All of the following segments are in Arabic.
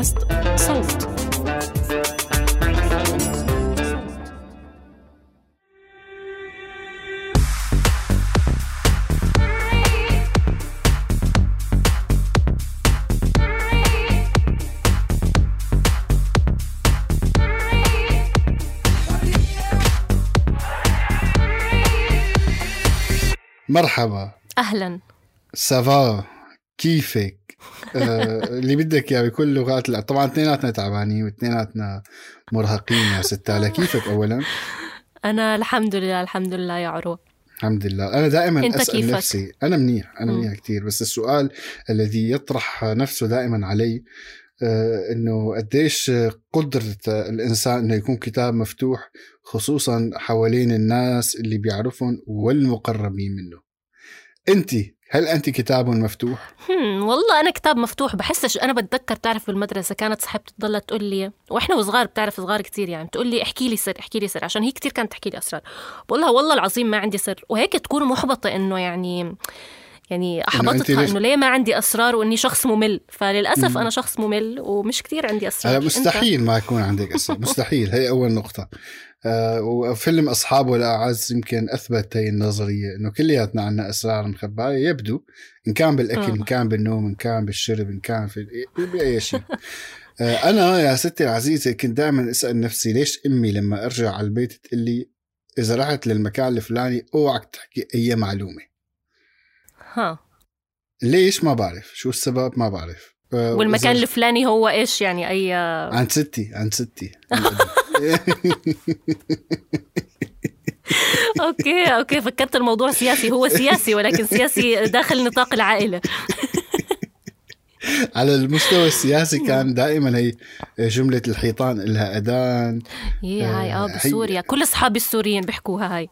بودكاست صوت. مرحبا. أهلا. سافا كيفك؟ اللي بدك إياه بكل لغات الع- طبعا اثنيناتنا تعبانين واثنيناتنا مرهقين يا ستالة كيفك اولا؟ أنا الحمد لله الحمد لله يا عروة. الحمد لله. أنا دائما أنت أسأل كيفك؟ نفسي أنا منيح أنا. منيح كثير بس السؤال الذي يطرح نفسه دائما علي آه، إنه قديش قدرة الإنسان إنه يكون كتاب مفتوح خصوصا حوالين الناس اللي بيعرفهم والمقربين منه. انت هل أنت كتاب مفتوح؟ والله أنا كتاب مفتوح. بحسش أنا بتذكر بتعرف بالمدرسة كانت صاحبتي تضلها تقول لي وإحنا وصغار بتعرف صغار كتير يعني تقول لي احكي لي سر احكي لي سر عشان هي كتير كانت تحكي لي أسرار. بقول لها والله العظيم ما عندي سر. وهيك تكون محبطة إنه يعني يعني أحبطتها إنه ليه ما عندي أسرار وإني شخص ممل؟ فللأسف مم. أنا شخص ممل ومش كتير عندي أسرار؟ مستحيل ما يكون عندك اسئله مستحيل. هي أول نقطة. وفيلم أصحابه الاعز يمكن اثبت هي النظرية إنه كلياتنا عندنا اسرار مخبايه يبدو إن كان بالأكل آه. ان كان بالنوم إن كان بالشرب إن كان في بأي شيء. آه أنا يا ستي العزيزة كنت دائما أسأل نفسي ليش أمي لما أرجع على البيت تقول لي إذا رحت للمكان الفلاني أوعك تحكي أي معلومة. ها. ليش؟ ما بعرف. شو السبب؟ ما بعرف. آه، والمكان الفلاني هو إيش؟ يعني أي عند ستي عند ستي. okay okay فكرت الموضوع سياسي. هو سياسي ولكن سياسي داخل نطاق العائلة. على المستوى السياسي كان دائما هي جملة الحيطان إلها أذان. يي هاي آه هي- بسوريا. كل أصحابي السوريين بيحكوها هاي.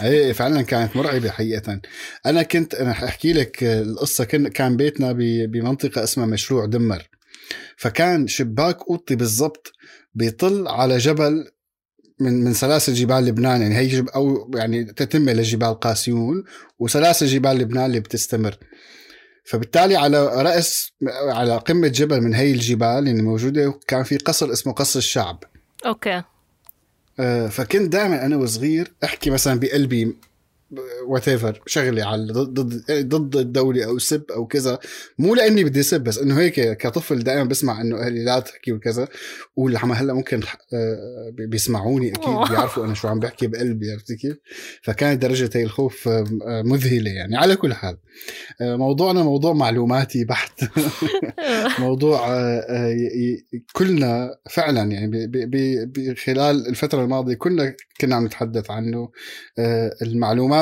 هي فعلا كانت مرعبة حقيقة. أنا كنت أنا أحكي لك القصة. كان كان بيتنا بمنطقة اسمها مشروع دمر. فكان شباك أوضتي بالضبط بيطل على جبل من من سلاسل جبال لبنان. يعني هي جب أو يعني تتمه لجبال قاسيون وسلاسل جبال لبنان اللي بتستمر. فبالتالي على رأس على قمة جبل من هي الجبال اللي موجودة كان في قصر اسمه قصر الشعب. أوكي. آه، فكنت دائما أنا وصغير أحكي مثلا بقلبي whatever شغله على ضد ضد الدولة أو سب أو كذا. مو لأني بدي سب بس إنه هيك كطفل دائما بسمع إنه أهلي لا تحكي وكذا. واللي هلأ ممكن آه، بيسمعوني أكيد. بيعرفوا أنا شو عم بحكي بقلبي عرفتي كيف؟ فكانت درجة هي الخوف آه، آه، مذهلة يعني. على كل حال موضوعنا موضوع معلوماتي بحت. موضوع كلنا فعلا يعني ب- ب- ب- ب- خلال الفترة الماضية كنا كنا عم نتحدث عنه. آه،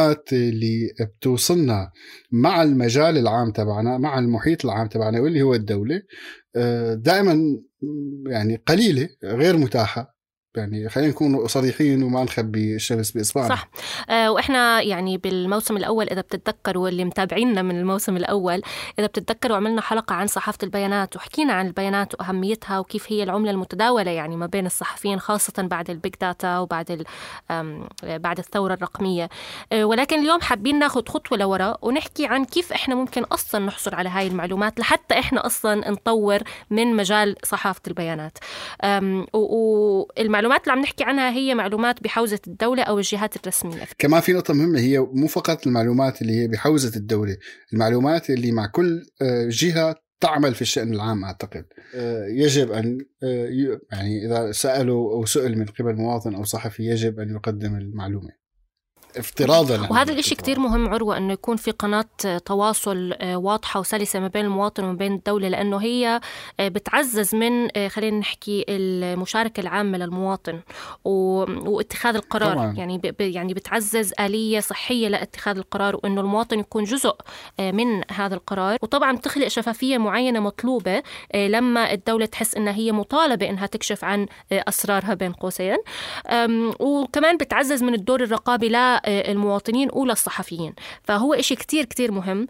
المعلومات اللي بتوصلنا مع المجال العام تبعنا مع المحيط العام تبعنا واللي هو الدولة آه، دائما يعني قليلة غير متاحة. يعني خلينا نكون صريحين وما نخبي الشمس بإصبعنا. صح. آه وإحنا يعني بالموسم الأول إذا بتتذكروا اللي متابعينا من الموسم الأول إذا بتتذكروا عملنا حلقة عن صحافة البيانات وحكينا عن البيانات وأهميتها وكيف هي العملة المتداولة يعني ما بين الصحفيين خاصة بعد ال big data وبعد بعد الثورة الرقمية. آه ولكن اليوم حابين ناخذ خطوة لورا ونحكي عن كيف إحنا ممكن أصلا نحصل على هاي المعلومات لحتى إحنا أصلا نطور من مجال صحافة البيانات. أم، والمعلومات اللي عم نحكي عنها هي معلومات بحوزة الدولة أو الجهات الرسمية. كمان في نقطة مهمة هي مو فقط المعلومات اللي هي بحوزة الدولة المعلومات اللي مع كل آه، جهة تعمل في الشأن العام أعتقد. آه، يجب أن آه، يعني إذا سألوا أو سئل من قبل مواطن أو صحفي يجب أن يقدم المعلومة. افتراضا وهذا الافتراض. كتير مهم عروة أنه يكون في قناة تواصل آه، واضحة وسلسة ما بين المواطن وما بين الدولة لأنه هي آه، بتعزز من آه، خلينا نحكي المشاركة العامة للمواطن و- واتخاذ القرار طبعاً. يعني يعني بتعزز آلية صحية لاتخاذ القرار وأنه المواطن يكون جزء من هذا القرار وطبعا بتخلق شفافية معينة مطلوبة لما الدولة تحس أنها هي مطالبة أنها تكشف عن أسرارها بين قوسين وكمان بتعزز من الدور الرقابي للمواطنين وللصحفيين فهو إشي كتير كتير مهم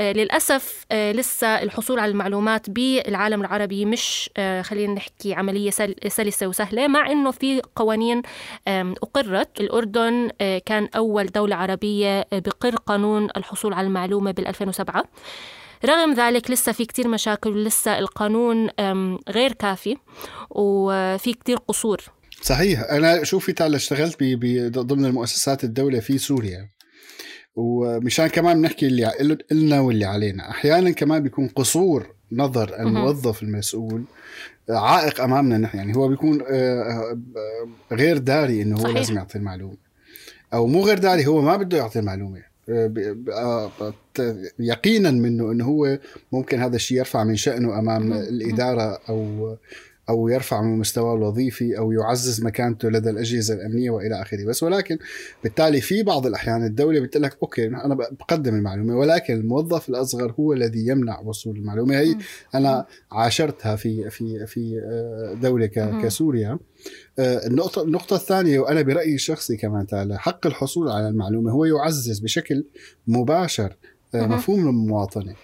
وللأسف لسه الحصول على المعلومات بالعالم العربي مش آه، خلينا نحكي عملية سل- سلسة وسهلة مع أنه في قوانين أقرت. الأردن آه، كان أول دولة عربية آه، بقر قانون الحصول على المعلومة بال 2007 رغم ذلك لسه في كتير مشاكل ولسه القانون غير كافي وفي كتير قصور. صحيح. أنا شوفي تعال اشتغلت ضمن المؤسسات الدولة في سوريا ومشان كمان بنحكي اللي لنا واللي علينا. أحيانا كمان بيكون قصور نظر الموظف المسؤول عائق أمامنا نحن. يعني هو بيكون آه، آه، غير داري إنه هو صحيح. لازم يعطي المعلومة. أو مو غير داري هو ما بده يعطي المعلومة. آه، يقينا منه إنه هو ممكن هذا الشيء يرفع من شأنه أمام الإدارة أو أو يرفع من مستواه الوظيفي أو يعزز مكانته لدى الأجهزة الأمنية وإلى آخره. بس ولكن بالتالي في بعض الأحيان الدولة بتقول لك أوكي أنا بقدم المعلومة ولكن الموظف الأصغر هو الذي يمنع وصول المعلومة. هي أنا عاشرتها في في في آه، دولة كسوريا. آه، النقطة النقطة الثانية وأنا برأيي الشخصي كمان تعالى حق الحصول على المعلومة هو يعزز بشكل مباشر آه، مفهوم المواطنة.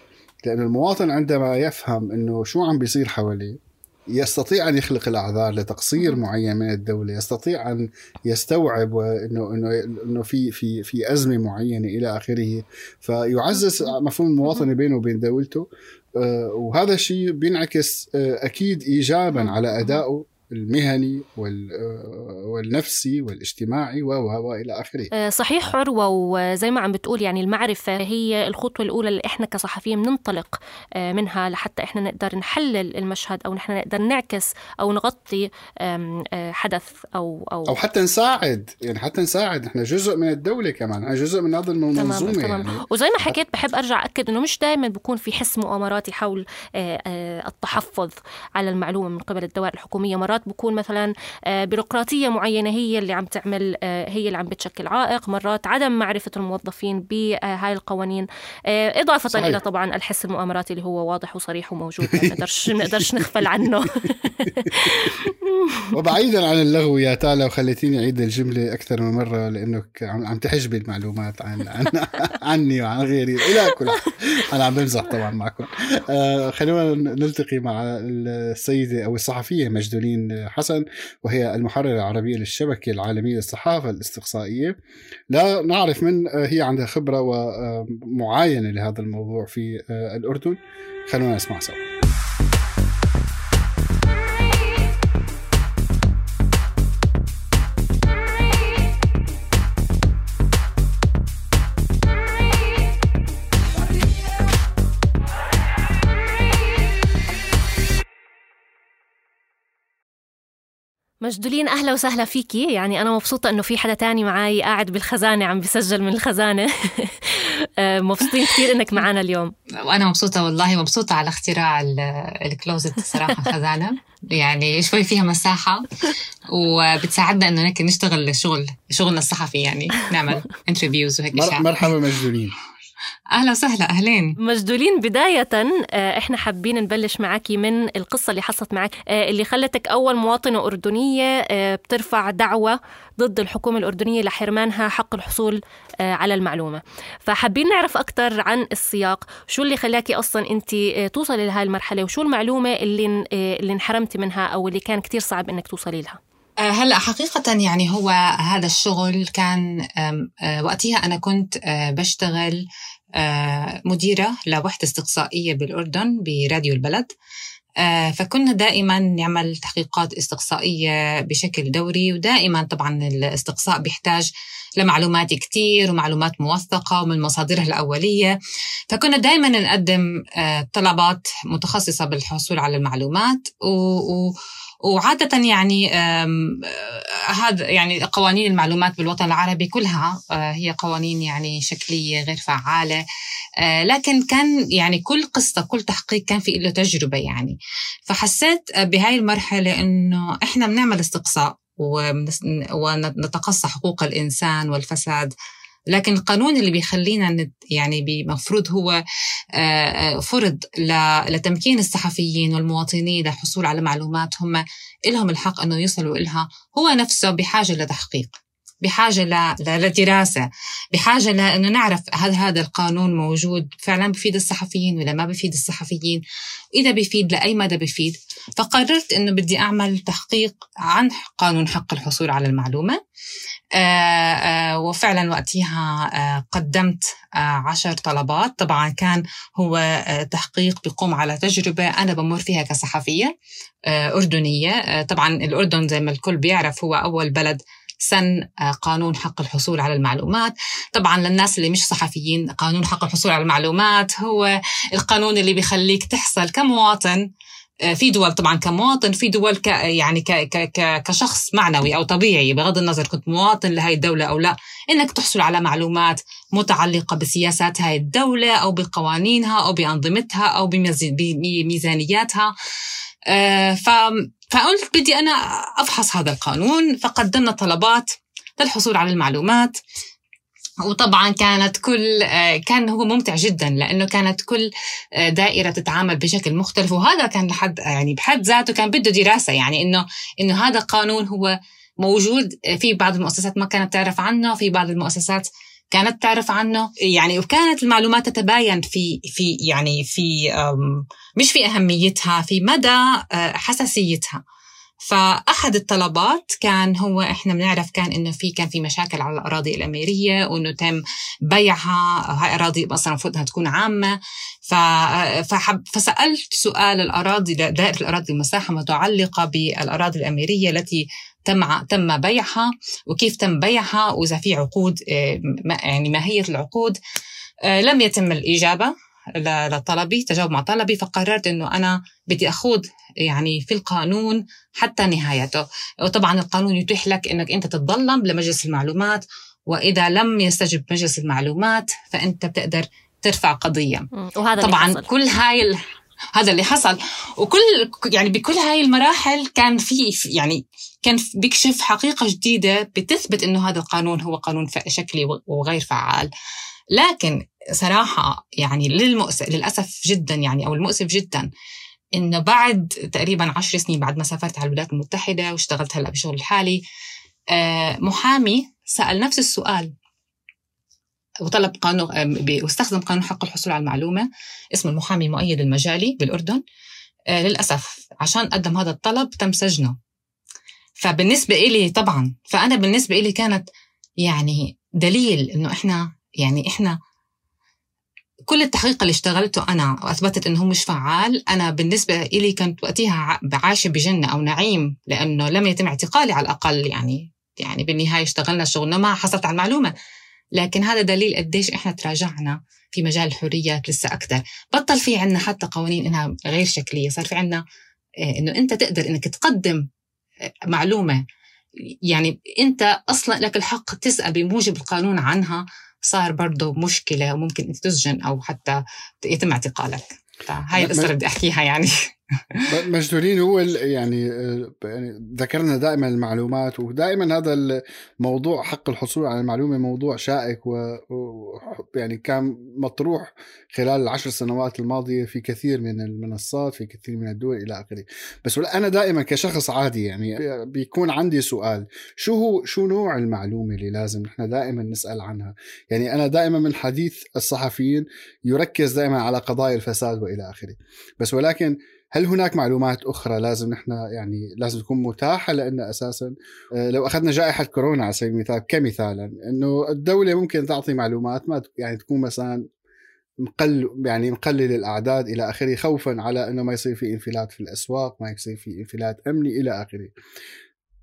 لأن المواطن عندما يفهم أنه شو عم بيصير حواليه يستطيع أن يخلق الأعذار لتقصير معين من الدولة، يستطيع أن يستوعب انه انه إنه في في في أزمة معينة إلى آخره، فيعزز مفهوم المواطنة بينه وبين دولته. آه، وهذا الشيء بينعكس آه، أكيد ايجابا على أدائه. المهني والنفسي والاجتماعي وإلى آخره. آه، صحيح عروة وزي ما عم بتقول يعني المعرفة هي الخطوة الأولى اللي إحنا كصحفيين بننطلق آه، منها لحتى إحنا نقدر نحلل المشهد أو نحن نقدر نعكس أو نغطي آه، حدث أو أو أو حتى نساعد يعني حتى نساعد. إحنا جزء من الدولة كمان إحنا جزء من هذا المنظومة تمام تمام يعني. وزي ما حكيت بحب أرجع أكد إنه مش دائما بيكون في حس مؤامراتي حول التحفظ على المعلومة من قبل الدوائر الحكومية. مرات مرات بكون مثلا آه، بيروقراطية معينة هي اللي عم تعمل آه، هي اللي عم بتشكل عائق. مرات عدم معرفة الموظفين بهاي القوانين. آه، إضافة صحيح. إلى طبعا الحس المؤامراتي اللي هو واضح وصريح وموجود. ما نقدرش نقدرش نغفل عنه. وبعيدا عن اللغو يا تالا وخليتيني أعيد الجملة أكثر من مرة لأنك عم تحجبي المعلومات عن, عن عني وعن غيري. إلى كل أنا عم بمزح طبعا معكم. خلونا نلتقي مع السيدة أو الصحفية مجدولين حسن وهي المحررة العربية للشبكة العالمية للصحافة الاستقصائية. لا نعرف من آه، هي عندها خبرة ومعاينة لهذا الموضوع في آه، الأردن. خلونا نسمع سوا. مجدولين أهلا وسهلا فيكي. يعني أنا مبسوطة إنه في حدا تاني معي قاعد بالخزانة عم بسجل من الخزانة. آه، مبسوطين كثير إنك معنا اليوم. وأنا مبسوطة والله مبسوطة على اختراع الكلوزت صراحة خزانة يعني شوي فيها مساحة وبتساعدنا إنه نشتغل شغل شغلنا الصحفي يعني نعمل انترفيوز وهيك مرحبا مجدولين. أهلا وسهلا أهلين. مجدولين بداية آه، إحنا حابين نبلش معك من القصة اللي حصلت معك آه، اللي خلتك أول مواطنة أردنية آه، بترفع دعوة ضد الحكومة الأردنية لحرمانها حق الحصول على المعلومة. فحابين نعرف أكثر عن السياق شو اللي خلاكي أصلا انت توصلي لهي المرحلة وشو المعلومة اللي اللي انحرمتي منها أو اللي كان كتير صعب إنك توصلي لها؟ هلا حقيقة يعني هو هذا الشغل كان وقتها أنا كنت بشتغل آه، مديرة لوحدة استقصائية بالأردن براديو البلد. آه، فكنا دائما نعمل تحقيقات استقصائية بشكل دوري ودائما طبعا الاستقصاء بيحتاج لمعلومات كتير ومعلومات موثقة ومن مصادرها الأولية. فكنا دائما نقدم آه، طلبات متخصصة بالحصول على المعلومات و, و وعادة يعني هذا يعني قوانين المعلومات بالوطن العربي كلها آه، هي قوانين يعني شكلية غير فعالة آه، لكن كان يعني كل قصة كل تحقيق كان في له تجربة يعني. فحسيت بهاي المرحلة إنه إحنا بنعمل استقصاء ونتقصى حقوق الإنسان والفساد. لكن القانون اللي بيخلينا يعني بمفروض هو آه، آه، فرض لتمكين الصحفيين والمواطنين للحصول على معلومات هم لهم الحق أنه يوصلوا إلها هو نفسه بحاجة لتحقيق بحاجة لدراسة بحاجة لأنه نعرف هل هذا القانون موجود فعلا بفيد الصحفيين ولا ما بفيد الصحفيين. إذا بفيد لأي مدى بفيد فقررت أنه بدي أعمل تحقيق عن قانون حق الحصول على المعلومة. وفعلا وقتها قدمت عشر طلبات. طبعا كان هو تحقيق بيقوم على تجربة أنا بمر فيها كصحفية أردنية. طبعا الأردن زي ما الكل بيعرف هو أول بلد سن قانون حق الحصول على المعلومات. طبعا للناس اللي مش صحفيين قانون حق الحصول على المعلومات هو القانون اللي بيخليك تحصل كمواطن في دول طبعا كمواطن في دول ك يعني ك ك كشخص معنوي أو طبيعي بغض النظر كنت مواطن لهي الدولة أو لا إنك تحصل على معلومات متعلقة بسياسات هاي الدولة أو بقوانينها أو بأنظمتها أو بميزانياتها. ف فقلت بدي أنا أفحص هذا القانون فقدمنا طلبات للحصول على المعلومات. وطبعا كانت كل كان هو ممتع جدا لأنه كانت كل دائرة تتعامل بشكل مختلف وهذا كان لحد يعني بحد ذاته كان بده دراسة يعني إنه إنه هذا القانون هو موجود في بعض المؤسسات ما كانت تعرف عنه في بعض المؤسسات كانت تعرف عنه يعني وكانت المعلومات تتباين في في يعني في مش في أهميتها في مدى حساسيتها. فأحد الطلبات كان هو إحنا بنعرف كان إنه في كان في مشاكل على الأراضي الأميرية وإنه تم بيعها هاي أراضي أصلا المفروض إنها تكون عامة. فحب فسألت سؤال الأراضي دائرة الأراضي المساحة متعلقه بالأراضي الأميرية التي تم تم بيعها وكيف تم بيعها وإذا في عقود يعني ماهية العقود. لم يتم الإجابة. لطلبي تجاوب مع طلبي فقررت إنه أنا بدي أخوض يعني في القانون حتى نهايته. وطبعا القانون يتيح لك إنك أنت تتظلم لمجلس المعلومات وإذا لم يستجب مجلس المعلومات فأنت بتقدر ترفع قضية. وهذا طبعا اللي حصل. كل هاي ال... هذا اللي حصل. وكل يعني بكل هاي المراحل كان في يعني كان بيكشف حقيقة جديدة بتثبت إنه هذا القانون هو قانون شكلي وغير فعال. لكن صراحة يعني للمؤسف للأسف جدا يعني أو المؤسف جدا انه بعد تقريبا عشر سنين بعد ما سافرت على الولايات المتحدة واشتغلت هلأ بشغل الحالي محامي سأل نفس السؤال وطلب قانون واستخدم قانون حق الحصول على المعلومة اسمه المحامي مؤيد المجالي بالأردن للأسف عشان قدم هذا الطلب تم سجنه. فبالنسبة إلي طبعا فأنا بالنسبة إلي كانت يعني دليل إنه إحنا يعني إحنا كل التحقيق اللي اشتغلته أنا وأثبتت إنه مش فعال أنا بالنسبة لي كنت وقتها عايشه بجنة أو نعيم لأنه لم يتم اعتقالي على الأقل يعني يعني بالنهاية اشتغلنا شغلنا ما حصلت على المعلومة. لكن هذا دليل قديش إحنا تراجعنا في مجال الحريات لسه أكثر. بطل في عندنا حتى قوانين إنها غير شكلية صار في عندنا إنه أنت تقدر إنك تقدم معلومة يعني أنت أصلا لك الحق تسأل بموجب القانون عنها. صار برضه مشكلة وممكن انت تسجن أو حتى يتم اعتقالك. فهاي القصة اللي بدي أحكيها يعني. مجدولين هو يعني يعني ذكرنا دائما المعلومات ودائما هذا الموضوع حق الحصول على المعلومة موضوع شائك و يعني كان مطروح خلال العشر سنوات الماضية في كثير من المنصات في كثير من الدول إلى آخره. بس أنا دائما كشخص عادي يعني بيكون عندي سؤال شو هو شو نوع المعلومة اللي لازم نحن دائما نسأل عنها؟ يعني أنا دائما من حديث الصحفيين يركز دائما على قضايا الفساد وإلى آخره. بس ولكن هل هناك معلومات أخرى لازم نحن يعني لازم تكون متاحة؟ لأن أساسا لو أخذنا جائحة كورونا على سبيل المثال كمثالا إنه الدولة ممكن تعطي معلومات ما يعني تكون مثلا مقل يعني مقلل الأعداد إلى آخره خوفا على إنه ما يصير في انفلات في الأسواق ما يصير في انفلات أمني إلى آخره.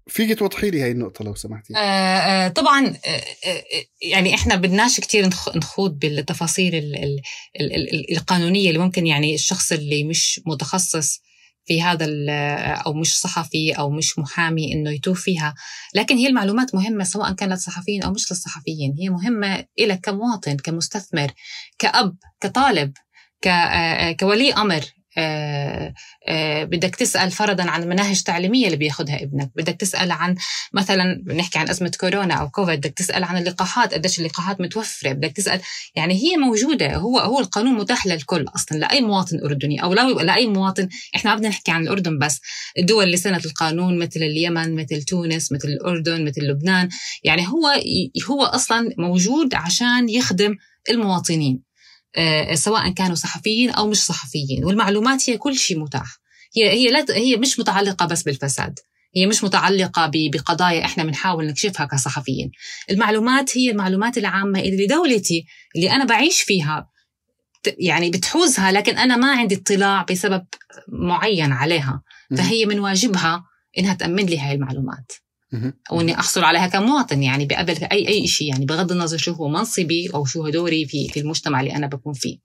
فيك توضحي لي هاي النقطة لو سمحتي؟ آه آه طبعا آه يعني إحنا بدناش كتير نخوض بالتفاصيل ال ال ال القانونية اللي ممكن يعني الشخص اللي مش متخصص في هذا أو مش صحفي أو مش محامي إنه يتوه فيها. لكن هي المعلومات مهمة سواء كانت صحفيين أو مش للصحفيين. هي مهمة لك كمواطن كمستثمر كأب كطالب كولي أمر. آه، آه، بدك تسأل فرضا عن المناهج التعليمية اللي بياخدها ابنك بدك تسأل عن مثلا بنحكي عن أزمة كورونا أو كوفيد بدك تسأل عن اللقاحات قديش اللقاحات متوفرة بدك تسأل يعني هي موجودة هو هو القانون متاح للكل أصلا لأي مواطن أردني أو لأي مواطن إحنا ما بدنا نحكي عن الأردن بس الدول اللي سنت القانون مثل اليمن مثل تونس مثل الأردن مثل لبنان يعني هو هو أصلا موجود عشان يخدم المواطنين. سواء كانوا صحفيين أو مش صحفيين. والمعلومات هي كل شيء متاح. هي هي لا هي مش متعلقة بس بالفساد. هي مش متعلقة بقضايا إحنا بنحاول نكشفها كصحفيين. المعلومات هي المعلومات العامة اللي دولتي اللي أنا بعيش فيها يعني بتحوزها لكن أنا ما عندي اطلاع بسبب معين عليها. فهي من واجبها إنها تأمن لي هاي المعلومات. أو إني أحصل عليها كمواطن يعني بقبل اي أي شيء يعني بغض النظر شو هو منصبي أو شو هو دوري في في المجتمع اللي أنا بكون فيه.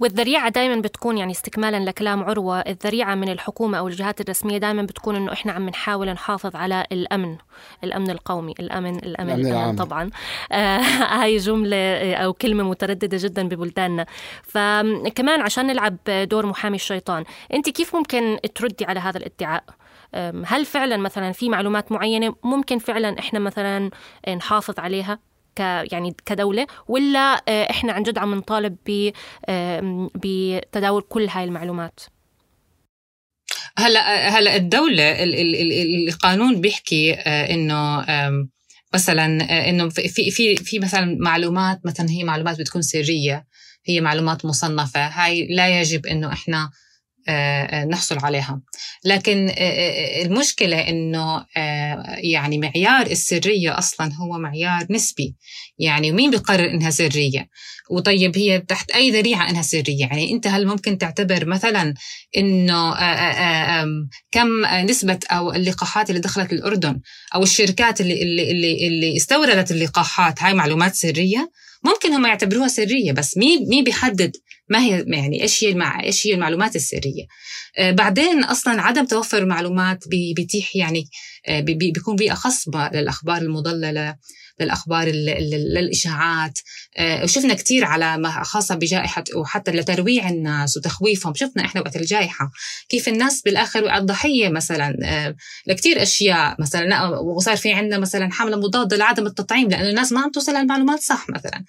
والذريعة دائما بتكون يعني استكمالا لكلام عروة الذريعة من الحكومة أو الجهات الرسمية دائما بتكون إنه إحنا عم نحاول نحافظ على الأمن الأمن القومي الأمن الأمن, الأمن, الأمن طبعا. آه هاي جملة أو كلمة مترددة جدا ببلداننا. فكمان عشان نلعب دور محامي الشيطان أنت كيف ممكن تردي على هذا الادعاء؟ هل فعلا مثلا في معلومات معينة ممكن فعلا إحنا مثلا نحافظ عليها ك يعني كدولة ولا آه، إحنا عن جد عم نطالب بتداول كل هاي المعلومات؟ هلأ هلأ الدولة القانون بيحكي آه، إنه مثلا إنه في في في مثلا معلومات مثلا هي معلومات بتكون سرية هي معلومات مصنفة هاي لا يجب آه، آه، نحصل عليها. لكن آه، المشكلة أنه يعني معيار السرية أصلا هو معيار نسبي. يعني مين بيقرر أنها سرية؟ وطيب هي تحت أي ذريعة أنها سرية؟ يعني أنت هل ممكن تعتبر مثلا أنه كم نسبة أو اللقاحات اللي دخلت الأردن أو الشركات اللي, اللي, اللي, اللي استوردت اللقاحات هاي معلومات سرية؟ ممكن هم يعتبروها سرية بس مين مين بيحدد ما هي يعني إيش هي المع... إيش هي المعلومات السرية. آه بعدين أصلا عدم توفر المعلومات بيتيح يعني آه بيكون بأخص للأخبار المضللة. للأخبار للإشاعات. آه، وشفنا كثير على خاصة بجائحة وحتى لترويع الناس وتخويفهم. شفنا إحنا وقت الجائحة كيف الناس بالآخر وقعت ضحيه مثلا. آه، لكثير أشياء مثلا وصار في عندنا مثلا حملة مضادة لعدم التطعيم لأنه الناس ما عم توصل المعلومات صح مثلا.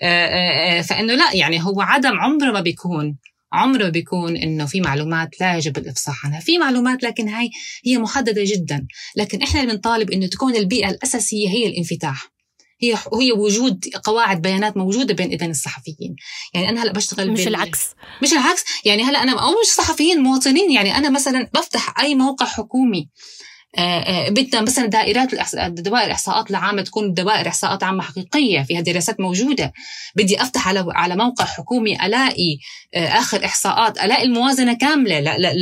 آه، فإنه لا يعني هو عدم عمره ما بيكون عمره بيكون إنه في معلومات لا يجب الإفصاح عنها، في معلومات لكن هاي هي محددة جدا، لكن إحنا بنطالب إنه تكون البيئة الأساسية هي الانفتاح. هي هي وجود قواعد بيانات موجودة بين ايدين الصحفيين. يعني أنا هلأ بشتغل مش بال... العكس. مش العكس. يعني هلأ أنا أو مش صحفيين مواطنين. يعني أنا مثلا بفتح أي موقع حكومي. بدنا مثلا دائرات دوائر الاحصاءات العامه تكون دوائر إحصاءات عامة حقيقية فيها دراسات موجودة. بدي أفتح على على موقع حكومي ألاقي آه، آخر إحصاءات ألاقي الموازنة كاملة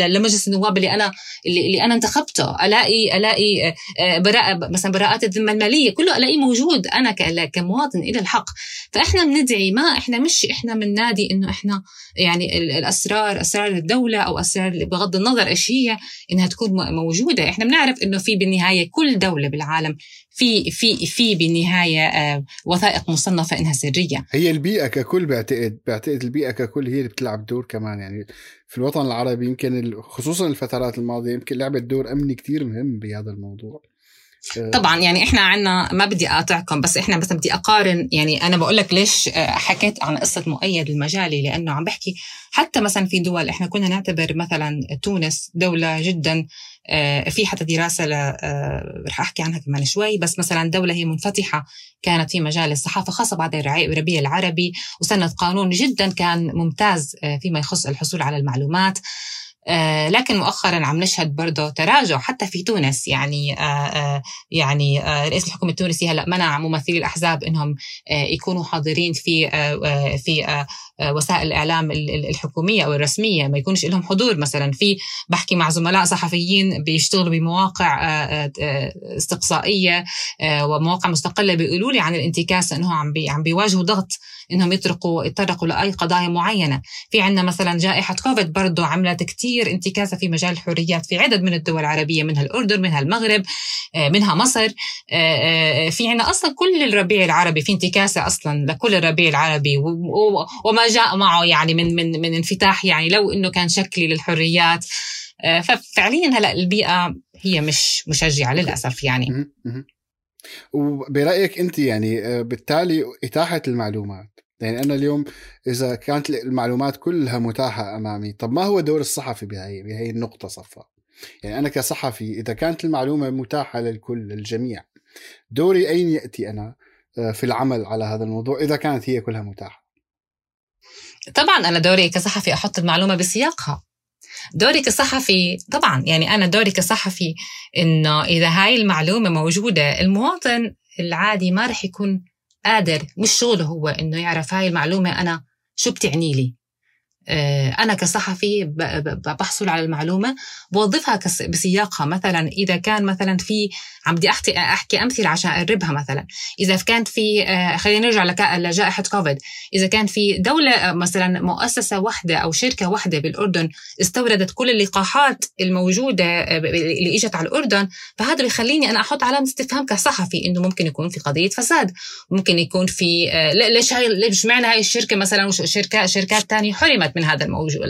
لمجلس النواب اللي أنا اللي, أنا انتخبته. ألاقي ألاقي براءه مثلا براءات الذمة المالية كله ألاقيه موجود. أنا كمواطن إلى الحق. فإحنا بندعي ما إحنا مش إحنا من نادي إنه إحنا يعني الأسرار أسرار الدولة أو أسرار بغض النظر إيش هي إنها تكون موجودة. إحنا بنعرف إنه في بالنهاية كل دولة بالعالم في في في بالنهاية آه، وثائق مصنفة إنها سرية هي البيئة ككل بعتقد بعتقد البيئة ككل هي اللي بتلعب دور كمان يعني في الوطن العربي يمكن خصوصا الفترات الماضية يمكن لعبت دور أمني كتير مهم بهذا الموضوع. طبعا يعني إحنا عنا ما بدي أقاطعكم بس إحنا مثلا بدي أقارن يعني أنا بقول لك ليش آه، حكيت عن قصة مؤيد المجالي لأنه عم بحكي حتى مثلا في دول إحنا كنا نعتبر مثلا تونس دولة جدا آه، في حتى دراسة رح أحكي عنها كمان شوي بس مثلا دولة هي منفتحة كانت في مجال الصحافة خاصة بعد الربيع العربي وسنت قانون جدا كان ممتاز فيما يخص الحصول على المعلومات. آه، لكن مؤخرا عم نشهد برضه تراجع حتى في تونس. يعني آه، آه، يعني رئيس الحكومة التونسي هلأ منع ممثلي الأحزاب إنهم يكونوا حاضرين في في وسائل الإعلام الحكومية أو الرسمية. ما يكونش لهم حضور مثلا. في بحكي مع زملاء صحفيين بيشتغلوا بمواقع استقصائية ومواقع مستقلة بيقولوا لي عن الانتكاسة انه عم عم بيواجهوا ضغط إنهم يطرقوا يتطرقوا لأي قضايا معينة. في عندنا مثلا جائحة كوفيد برضه عملت كثير انتكاسة في مجال الحريات في عدد من الدول العربية منها الأردن منها المغرب آه، منها مصر. آه، في عندنا أصلا كل الربيع العربي في انتكاسة أصلا لكل الربيع العربي. وما جاء معه يعني من من من انفتاح يعني لو إنه كان شكلي للحريات. ففعليا هلا البيئة هي مش مشجعة للأسف يعني. وبرأيك أنت يعني آه، بالتالي اتاحه المعلومات. يعني أنا اليوم إذا كانت المعلومات كلها متاحة أمامي طب ما هو دور الصحفي بهي بهي النقطة صفا؟ يعني أنا كصحفي إذا كانت المعلومة متاحة للكل للجميع دوري أين يأتي أنا آه، في العمل على هذا الموضوع إذا كانت هي كلها متاحة؟ طبعا أنا دوري كصحفي أحط المعلومة بسياقها. دوري كصحفي طبعا يعني أنا دوري كصحفي إنه إذا هاي المعلومة موجودة المواطن العادي ما رح يكون قادر مش شغله هو إنه يعرف هاي المعلومة أنا شو بتعني لي. أنا كصحفي بحصل على المعلومة بوظفها بسياقها مثلا. إذا كان مثلا في عم بدي أحكي أحكي أمثلة عشان أقربها مثلا. إذا كانت في آه، خلينا نرجع لجائحة كوفيد. إذا كان في دولة آه، مثلا مؤسسة واحدة أو شركة واحدة بالأردن استوردت كل اللقاحات الموجودة اللي إجت على الأردن فهذا بيخليني أنا أحط علامة استفهام كصحفي إنه ممكن يكون في قضية فساد. ممكن يكون في ليش هاي ليش معنى هاي الشركة مثلا؟ شركات ثانية حرمت. من هذا الموجود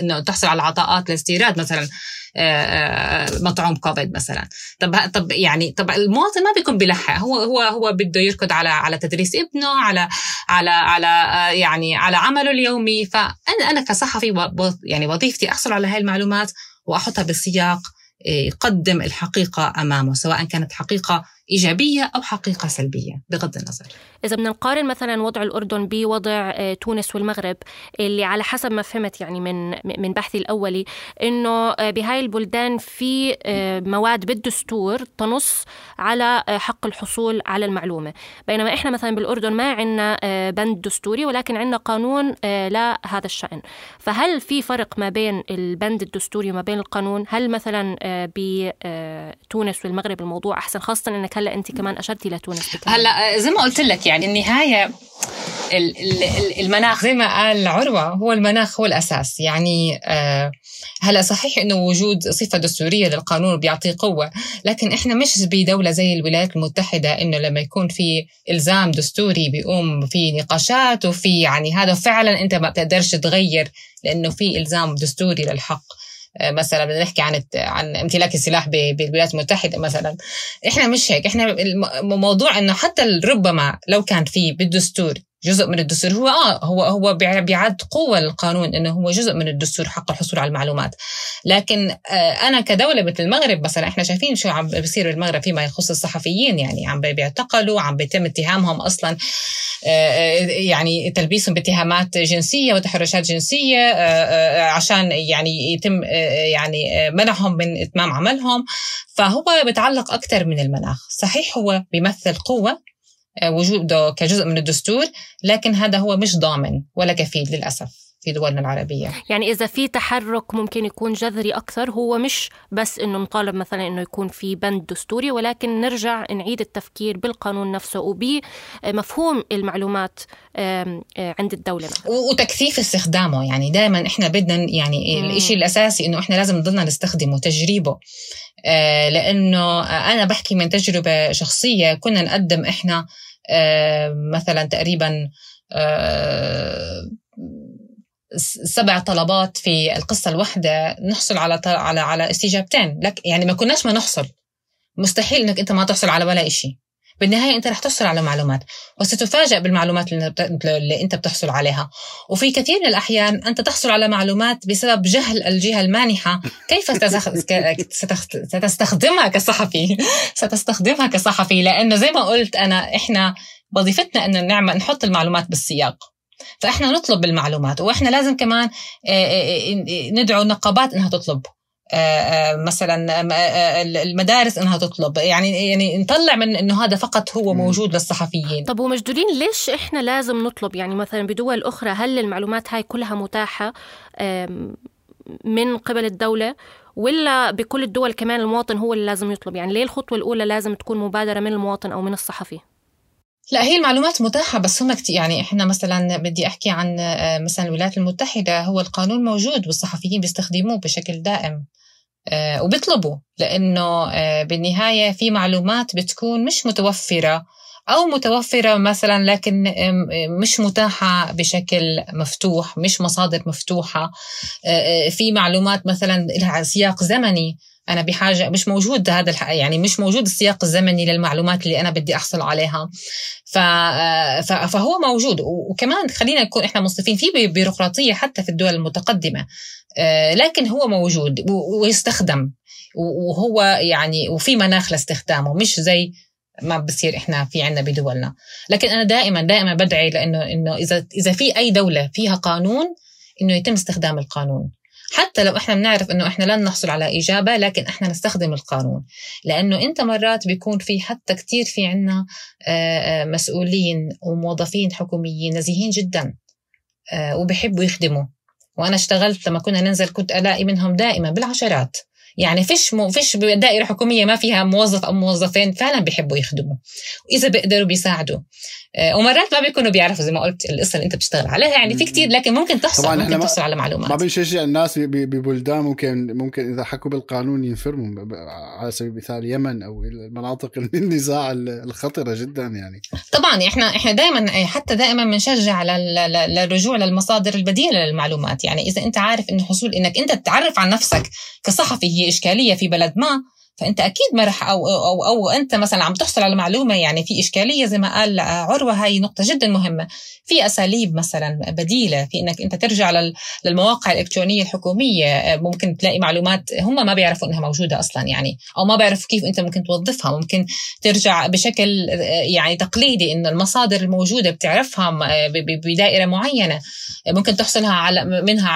إنه تحصل على عطاءات لاستيراد مثلا آه، آه، مطعوم كوفيد مثلا. طب طب يعني طب المواطن ما بيكون بيلحق. هو هو هو بده يركض على على تدريس ابنه على على على آه، يعني على عمله اليومي. فأنا أنا كصحفي يعني وظيفتي أحصل على هاي المعلومات وأحطها بسياق يقدم الحقيقة أمامه سواء كانت حقيقة إيجابية أو حقيقة سلبية بغض النظر. إذا بدنا نقارن مثلا وضع الأردن بوضع آه، تونس والمغرب اللي على حسب ما فهمت يعني من من بحثي الأولي إنه آه، بهاي البلدان في آه، مواد بالدستور تنص على حق الحصول على المعلومة. بينما إحنا مثلا بالأردن ما عندنا بند دستوري ولكن عندنا قانون لهذا الشأن. فهل في فرق ما بين البند الدستوري وما بين القانون؟ هل مثلا بتونس والمغرب الموضوع أحسن خاصة هلأ انت كمان أشرتي لتونس هلأ زي ما قلت لك يعني النهاية المناخ زي ما قال عروة هو المناخ هو الأساس. يعني آه، هلأ صحيح إنه وجود صفة دستورية للقانون بيعطيه قوة لكن إحنا مش بدولة زي الولايات المتحدة إنه لما يكون في إلزام دستوري بيقوم في نقاشات وفي يعني هذا فعلا أنت ما بتقدرش تغير لأنه في إلزام دستوري للحق. مثلا بدنا نحكي عن عن امتلاك السلاح بالولايات المتحدة مثلا. إحنا مش هيك إحنا الموضوع إنه حتى ربما لو كان في بالدستور جزء من الدستور. هو آه هو هو بيعد قوة للقانون إنه هو جزء من الدستور حق الحصول على المعلومات. لكن آه أنا كدولة مثل المغرب مثلا إحنا شايفين شو عم بيصير بالمغرب فيما يخص الصحفيين يعني عم بيعتقلوا عم بيتم اتهامهم أصلا آه يعني تلبيسهم باتهامات جنسية وتحرشات جنسية آه, آه، عشان يعني يتم آه يعني منعهم من إتمام عملهم. فهو بيتعلق أكثر من المناخ. صحيح هو بيمثل قوة آه، وجوده كجزء من الدستور لكن هذا هو مش ضامن ولا كفيل للأسف في دولنا العربية. يعني إذا في تحرك ممكن يكون جذري أكثر هو مش بس إنه نطالب مثلا إنه يكون في بند دستوري ولكن نرجع نعيد التفكير بالقانون نفسه وبمفهوم المعلومات آه، عند الدولة. مثلا. وتكثيف استخدامه. يعني دائما إحنا بدنا يعني الشيء الأساسي إنه إحنا لازم نضلنا نستخدمه تجريبه. آه، لأنه أنا بحكي من تجربة شخصية كنا نقدم إحنا آه، مثلا تقريبا آه، سبع طلبات في القصة الواحدة نحصل على على على استجابتين. لك يعني ما كناش ما نحصل. مستحيل إنك أنت ما تحصل على ولا شيء بالنهاية أنت رح تحصل على معلومات وستفاجأ بالمعلومات اللي أنت بتحصل عليها. وفي كثير من الأحيان أنت تحصل على معلومات بسبب جهل الجهة المانحة. كيف ستستخدمها كصحفي؟ ستستخدمها كصحفي لأنه زي ما قلت أنا إحنا وظيفتنا أن نعمل نحط المعلومات بالسياق. فإحنا نطلب المعلومات وإحنا لازم كمان ندعو النقابات إنها تطلب. مثلا آه، المدارس إنها تطلب. يعني يعني نطلع من إنه هذا فقط هو موجود للصحفيين. طب ومجدولين ليش إحنا لازم نطلب؟ يعني مثلا بدول أخرى هل المعلومات هاي كلها متاحة من قبل الدولة ولا بكل الدول كمان المواطن هو اللي لازم يطلب؟ يعني ليه الخطوة الأولى لازم تكون مبادرة من المواطن أو من الصحفي؟ لا هي المعلومات متاحة بس هم كتير يعني إحنا مثلا بدي أحكي عن آه، مثلا الولايات المتحدة هو القانون موجود والصحفيين بيستخدموه بشكل دائم آه، وبيطلبوا لأنه آه، بالنهاية في معلومات بتكون مش متوفرة أو متوفرة مثلا لكن مش متاحة بشكل مفتوح مش مصادر مفتوحة في معلومات مثلا لها سياق زمني أنا بحاجة مش موجود هذا الح... يعني مش موجود السياق الزمني للمعلومات اللي أنا بدي أحصل عليها. ف... فهو موجود. وكمان خلينا نكون إحنا مصنفين في بيروقراطية حتى في الدول المتقدمة. آه، لكن هو موجود ويستخدم. وهو يعني وفي مناخ لاستخدامه. مش زي ما بصير إحنا في عنا بدولنا. لكن أنا دائما دائما بدعي لأنه إنه إذا إذا في أي دولة فيها قانون إنه يتم استخدام القانون. حتى لو إحنا بنعرف إنه إحنا لن نحصل على إجابة لكن إحنا نستخدم القانون. لأنه إنت مرات بيكون في حتى كثير في عنا آه، آه، مسؤولين وموظفين حكوميين نزيهين جدا آه، وبحبوا يخدموا. وأنا اشتغلت لما كنا ننزل كنت ألاقي منهم دائما بالعشرات. يعني فيش مو فيش دائرة حكومية ما فيها موظف أو موظفين فعلا بيحبوا يخدموا. وإذا بيقدروا بيساعدوا. ومرات ما بيكونوا بيعرفوا زي ما قلت القصة اللي انت بتشتغل عليها. يعني في كتير لكن ممكن تحصل طبعا ممكن تحصل على معلومات. ما بنشجع الناس ببلدان ممكن ممكن إذا حكوا بالقانون ينفرموا على سبيل المثال اليمن أو المناطق النزاع الخطرة جدا يعني. طبعا إحنا إحنا دائما حتى دائما بنشجع للرجوع للمصادر البديله للمعلومات. يعني إذا أنت عارف انه حصول إنك أنت تعرف عن نفسك كصحفي هي إشكالية في بلد ما فأنت أكيد ما رح أو, أو أو أنت مثلا عم تحصل على معلومة يعني في إشكالية زي ما قال عروة هاي نقطة جدا مهمة. في أساليب مثلا بديلة في إنك أنت ترجع للمواقع الإلكترونية الحكومية ممكن تلاقي معلومات هم ما بيعرفوا إنها موجودة أصلا يعني أو ما بيعرفوا كيف أنت ممكن توظفها. ممكن ترجع بشكل يعني تقليدي إنه المصادر الموجودة بتعرفها بدائرة معينة. ممكن تحصلها على منها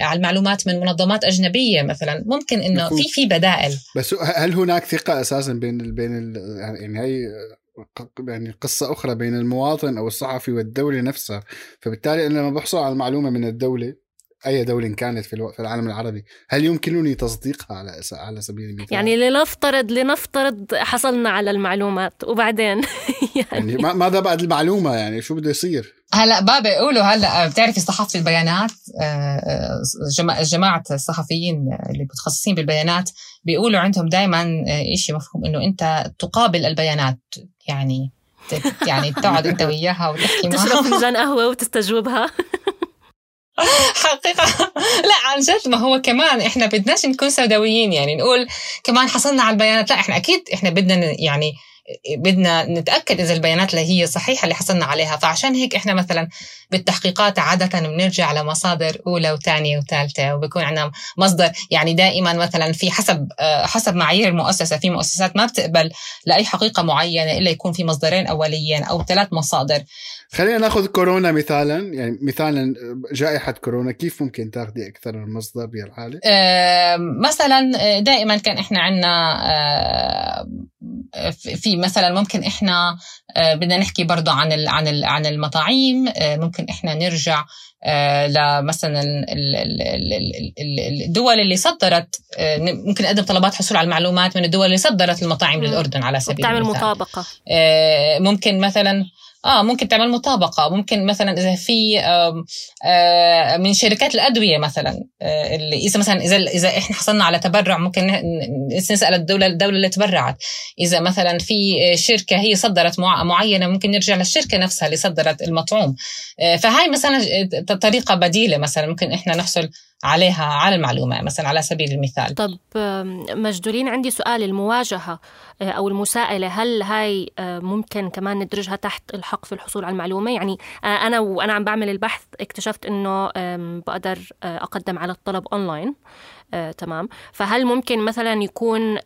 على المعلومات من منظمات أجنبية مثلا. ممكن إنه في في بدائل. بس هل هناك ثقة أساسا بين ال بين ال يعني هي يعني قصة أخرى بين المواطن أو الصحفي والدولة نفسها؟ فبالتالي أنا لما بحصل على المعلومة من الدولة أي دولة كانت في في العالم العربي. هل يمكنني تصديقها على على سبيل المثال؟ يعني لنفترض لنفترض حصلنا على المعلومات وبعدين يعني, يعني ماذا بعد المعلومة؟ يعني شو بده يصير؟ هلا بابا يقولوا هلا بتعرفي صحافة البيانات؟ آه، آه، جماعة الصحفيين اللي متخصصين بالبيانات بيقولوا عندهم دائما آه، شيء مفهوم إنه أنت تقابل البيانات يعني يعني تقعد أنت وياها وتحكي معها تشرب فنجان قهوة وتستجوبها. حقيقة. لا عن جد ما هو كمان إحنا بدناش نكون سوداويين يعني نقول كمان حصلنا على البيانات. لا إحنا أكيد إحنا بدنا يعني بدنا نتأكد إذا البيانات اللي هي صحيحة اللي حصلنا عليها. فعشان هيك إحنا مثلا بالتحقيقات عادة بنرجع لمصادر أولى وثانية وثالثة وبكون عندنا مصدر يعني دائما مثلا في حسب حسب معايير المؤسسة. في مؤسسات ما بتقبل لأي حقيقة معينة إلا يكون في مصدرين أوليين أو ثلاث مصادر. خلينا ناخذ كورونا مثالا يعني مثالا جائحة كورونا كيف ممكن تاخذي أكثر من مصدر بهالحاله؟ آه مثلا دائما كان إحنا عندنا آه في مثلا ممكن إحنا آه بدنا نحكي برضه عن عن عن المطاعيم آه ممكن إحنا نرجع آه لمثلا الدول اللي صدرت ممكن نقدم طلبات حصول على المعلومات من الدول اللي صدرت المطاعم للأردن على سبيل المثال. تعمل مطابقه ممكن مثلا آه ممكن تعمل مطابقة. ممكن مثلا إذا في آه من شركات الأدوية مثلا آه اللي إذا مثلا إذا إذا إحنا حصلنا على تبرع ممكن نسأل الدولة الدولة اللي تبرعت. إذا مثلا في شركة هي صدرت معينة ممكن نرجع للشركة نفسها اللي صدرت المطعوم. آه فهاي مثلا طريقة بديلة مثلا. ممكن إحنا نحصل عليها على المعلومة مثلا على سبيل المثال. طب مجدولين عندي سؤال المواجهة آه، أو المساءلة هل هاي آه، ممكن كمان ندرجها تحت الحق في الحصول على المعلومة؟ يعني آه، أنا وأنا عم بعمل البحث اكتشفت أنه بقدر أقدم على الطلب أونلاين تمام. فهل ممكن مثلا يكون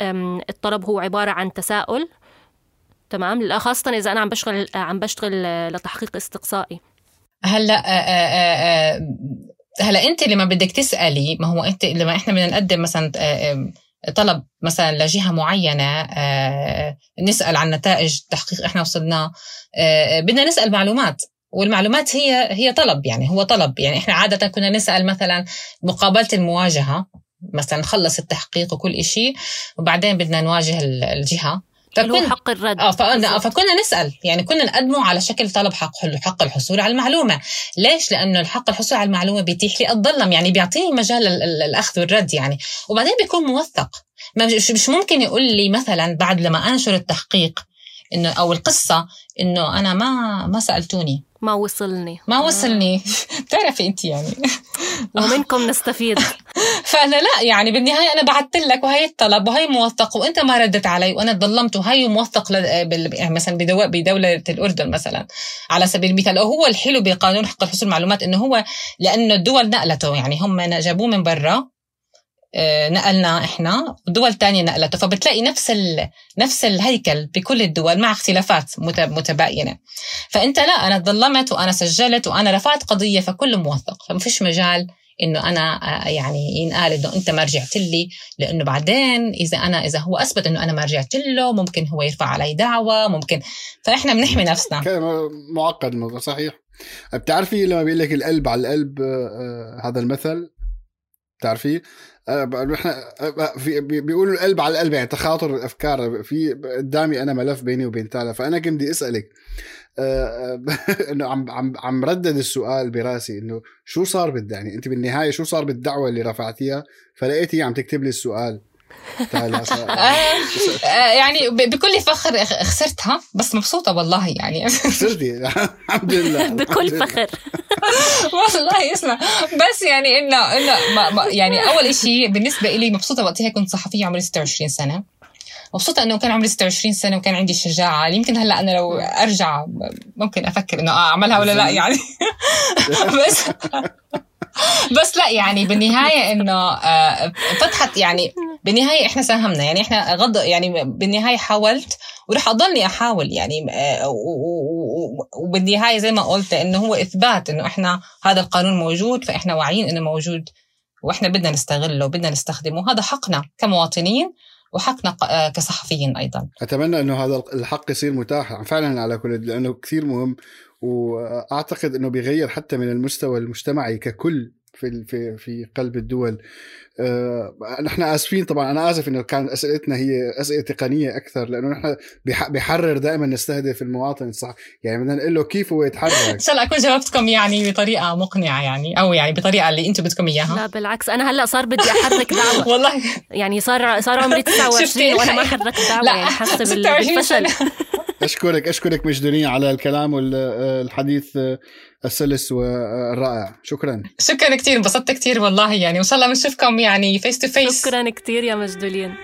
الطلب هو عبارة عن تساؤل؟ تمام. خاصة إذا أنا عم بشتغل عم بشتغل لتحقيق استقصائي. هلأ هلا انت لما بدك تسألي ما هو انت لما إحنا بدنا نقدم مثلا آه، طلب مثلا لجهة معينة آه، نسأل عن نتائج تحقيق إحنا وصلناه آه، بدنا نسأل معلومات والمعلومات هي هي طلب يعني هو طلب يعني. إحنا عادة كنا نسأل مثلا مقابلة المواجهة مثلا نخلص التحقيق وكل شيء وبعدين بدنا نواجه الجهة. اللي هو حق الرد. آه فكنا, فكنا نسأل. يعني كنا نقدمه على شكل طلب حق حق الحصول على المعلومة. ليش؟ لأنه الحق الحصول على المعلومة بيتيح لي اتظلم يعني بيعطيني مجال الأخذ والرد يعني. وبعدين بيكون موثق. مش ممكن يقول لي مثلا بعد لما أنشر التحقيق انه أو القصة إنه أنا ما ما سألتوني. ما وصلني. ما وصلني. بتعرفي انت يعني. ومنكم نستفيد. فأنا لا يعني بالنهاية أنا بعثت لك وهي الطلب وهي موثق وأنت ما ردت علي وأنا تظلمت وهي موثق يعني مثلا بدولة الأردن مثلا. على سبيل المثال هو الحلو بقانون حق الحصول المعلومات إنه هو لأنه الدول نقلته يعني هم جابوه من برا. آه، نقلنا إحنا. ودول تانية نقلته فبتلاقي نفس نفس الهيكل بكل الدول مع اختلافات متباينة. فأنت لا أنا تظلمت وأنا سجلت وأنا رفعت قضية فكل موثق. فما فيش مجال إنه أنا آه، يعني ينقال إنه أنت ما رجعت لي لأنه بعدين إذا أنا إذا هو أثبت إنه أنا ما رجعت له ممكن هو يرفع علي دعوة ممكن. فاحنا بنحمي نفسنا. معقد الموضوع صحيح. بتعرفي لما بيقول لك القلب على القلب آه، هذا المثل؟ بتعرفيه؟ إحنا في بيقولوا القلب على القلب يعني تخاطر الأفكار. في قدامي أنا ملف بيني وبين تالا فأنا كنت بدي أسألك إنه عم عم عم ردد السؤال براسي إنه شو صار بالدعوه يعني أنت بالنهاية شو صار بالدعوة اللي رفعتيها؟ فلقيتي عم تكتب لي السؤال. يعني بكل فخر خسرتها بس مبسوطة والله يعني. خسرتي؟ الحمد لله بكل فخر. والله اسمع بس يعني إنه إنه يعني أول شيء بالنسبة لي مبسوطة وقتها كنت صحفية عمري 26 سنة. مبسوطة إنه كان عمري 26 سنة وكان عندي الشجاعة يمكن هلأ أنا لو أرجع ممكن أفكر إنه آه أعملها ولا لا يعني. بس. بس لا يعني بالنهاية إنه آه، فتحت يعني بالنهاية إحنا ساهمنا يعني إحنا غض يعني بالنهاية حاولت ورح أضلني أحاول يعني آه، وبالنهاية زي ما قلت إنه هو إثبات إنه إحنا هذا القانون موجود فإحنا واعيين إنه موجود وإحنا بدنا نستغله وبدنا نستخدمه وهذا حقنا كمواطنين. وحقنا آه، كصحفيين أيضا. أتمنى إنه هذا الحق يصير متاح فعلا على كل لأنه كثير مهم وأعتقد إنه بيغير حتى من المستوى المجتمعي ككل. في في في قلب الدول. آه، نحن آسفين طبعا. أنا آسف إنه كان أسئلتنا هي أسئلة تقنية أكثر لأنه نحن بيحرر دائما نستهدف المواطن الصح. يعني بدنا نقول له كيف هو يتحرك ان شاء الله اكون جاوبتكم يعني بطريقة مقنعة يعني أو يعني بطريقة اللي أنتم بدكم إياها. لا بالعكس. أنا هلأ صار بدي أحرك دعوة. والله. يعني صار صار عمري 29 وأنا ما حركت دعوة. يعني حاسة بالفشل. أشكرك أشكرك مجدولين على الكلام والحديث السلس والرائع. شكرا. شكرا كثير انبسطت كثير والله يعني وإن شاء الله بنشوفكم يعني face to face شكرا كثير يا مجدولين.